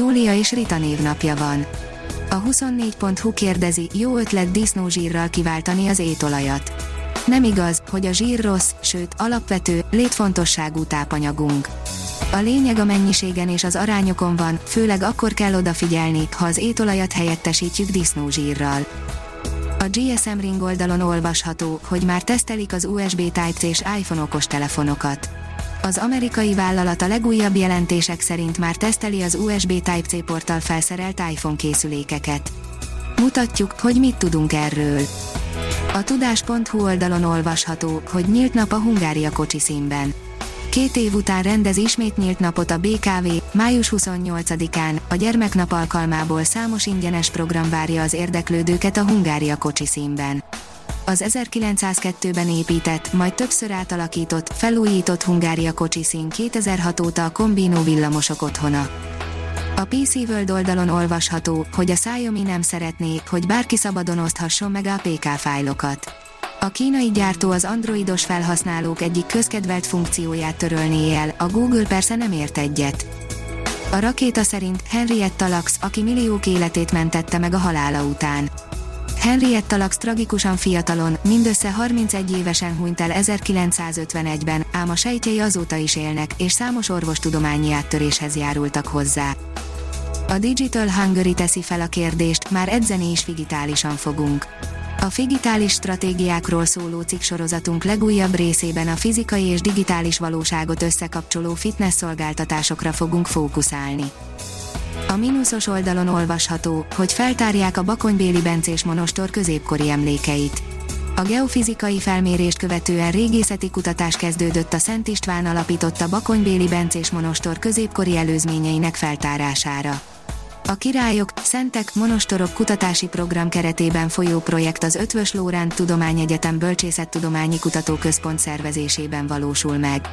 Júlia és Rita névnapja van. A 24.hu kérdezi, jó ötlet disznózsírral kiváltani az étolajat. Nem igaz, hogy a zsír rossz, sőt, alapvető, létfontosságú tápanyagunk. A lényeg a mennyiségen és az arányokon van, főleg akkor kell odafigyelni, ha az étolajat helyettesítjük disznózsírral. A GSM Ring oldalon olvasható, hogy már tesztelik az USB Type-C és iPhone okostelefonokat. Az amerikai vállalat a legújabb jelentések szerint már teszteli az USB Type-C porttal felszerelt iPhone készülékeket. Mutatjuk, hogy mit tudunk erről. A tudás.hu oldalon olvasható, hogy nyílt nap a Hungária kocsi színben. Két év után rendez ismét nyílt napot a BKV, május 28-án, a gyermeknap alkalmából számos ingyenes program várja az érdeklődőket a Hungária kocsi színben az 1902-ben épített, majd többször átalakított, felújított Hungária kocsiszín 2006 óta a kombinó villamosok otthona. A PC World oldalon olvasható, hogy a Xiaomi nem szeretné, hogy bárki szabadon oszthasson meg a PK fájlokat. A kínai gyártó az androidos felhasználók egyik közkedvelt funkcióját törölné el, a Google persze nem ért egyet. A rakéta szerint Henrietta Lacks, aki milliók életét mentette meg a halála után. Henrietta Lacks tragikusan fiatalon, mindössze 31 évesen hunyt el 1951-ben, ám a sejtjei azóta is élnek, és számos orvostudományi áttöréshez járultak hozzá. A Digital Hungary teszi fel a kérdést, már edzeni is digitálisan fogunk. A figitális stratégiákról szóló cikksorozatunk legújabb részében a fizikai és digitális valóságot összekapcsoló fitness szolgáltatásokra fogunk fókuszálni. A mínuszos oldalon olvasható, hogy feltárják a Bakonybéli Bencés monostor középkori emlékeit. A geofizikai felmérést követően régészeti kutatás kezdődött a Szent István alapította Bakonybéli Bencés monostor középkori előzményeinek feltárására. A Királyok, Szentek, Monostorok kutatási program keretében folyó projekt az Ötvös Lóránt Tudományegyetem Bölcsészettudományi Kutatóközpont szervezésében valósul meg.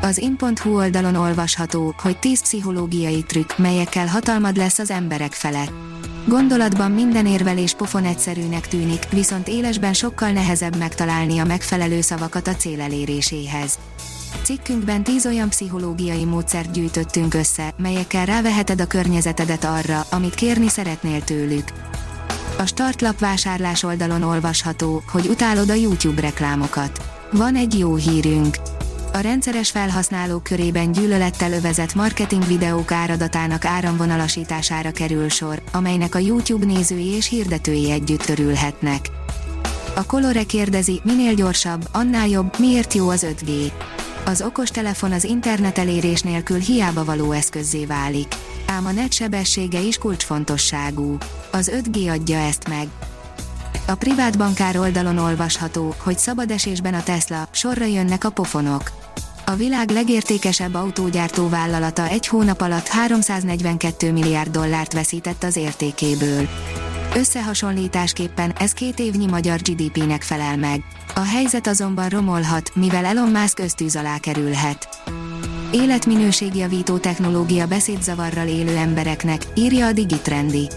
Az in.hu oldalon olvasható, hogy 10 pszichológiai trükk, melyekkel hatalmad lesz az emberek felett. Gondolatban minden érvelés pofon egyszerűnek tűnik, viszont élesben sokkal nehezebb megtalálni a megfelelő szavakat a cél eléréséhez. Cikkünkben 10 olyan pszichológiai módszert gyűjtöttünk össze, melyekkel ráveheted a környezetedet arra, amit kérni szeretnél tőlük. A startlap vásárlás oldalon olvasható, hogy utálod a YouTube reklámokat. Van egy jó hírünk a rendszeres felhasználók körében gyűlölettel övezett marketing videók áradatának áramvonalasítására kerül sor, amelynek a YouTube nézői és hirdetői együtt örülhetnek. A Colore kérdezi, minél gyorsabb, annál jobb, miért jó az 5G. Az okostelefon az internet elérés nélkül hiába való eszközzé válik. Ám a net sebessége is kulcsfontosságú. Az 5G adja ezt meg. A privát bankár oldalon olvasható, hogy szabad esésben a Tesla, sorra jönnek a pofonok. A világ legértékesebb autógyártó vállalata egy hónap alatt 342 milliárd dollárt veszített az értékéből. Összehasonlításképpen ez két évnyi magyar GDP-nek felel meg. A helyzet azonban romolhat, mivel Elon Musk köztűz alá kerülhet. Életminőségjavító technológia beszédzavarral élő embereknek, írja a Digitrendi.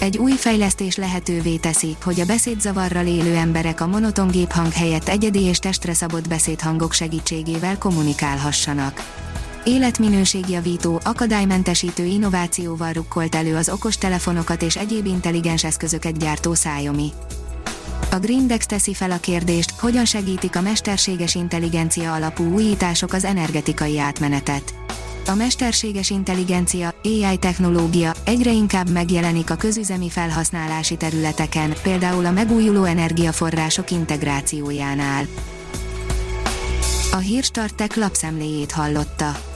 Egy új fejlesztés lehetővé teszi, hogy a beszédzavarral élő emberek a monoton géphang helyett egyedi és testre szabott beszédhangok segítségével kommunikálhassanak. Életminőségjavító, akadálymentesítő innovációval rukkolt elő az okostelefonokat és egyéb intelligens eszközöket gyártó Xiaomi. A Grindex teszi fel a kérdést, hogyan segítik a mesterséges intelligencia alapú újítások az energetikai átmenetet a mesterséges intelligencia, AI technológia egyre inkább megjelenik a közüzemi felhasználási területeken, például a megújuló energiaforrások integrációjánál. A hírstartek lapszemléjét hallotta.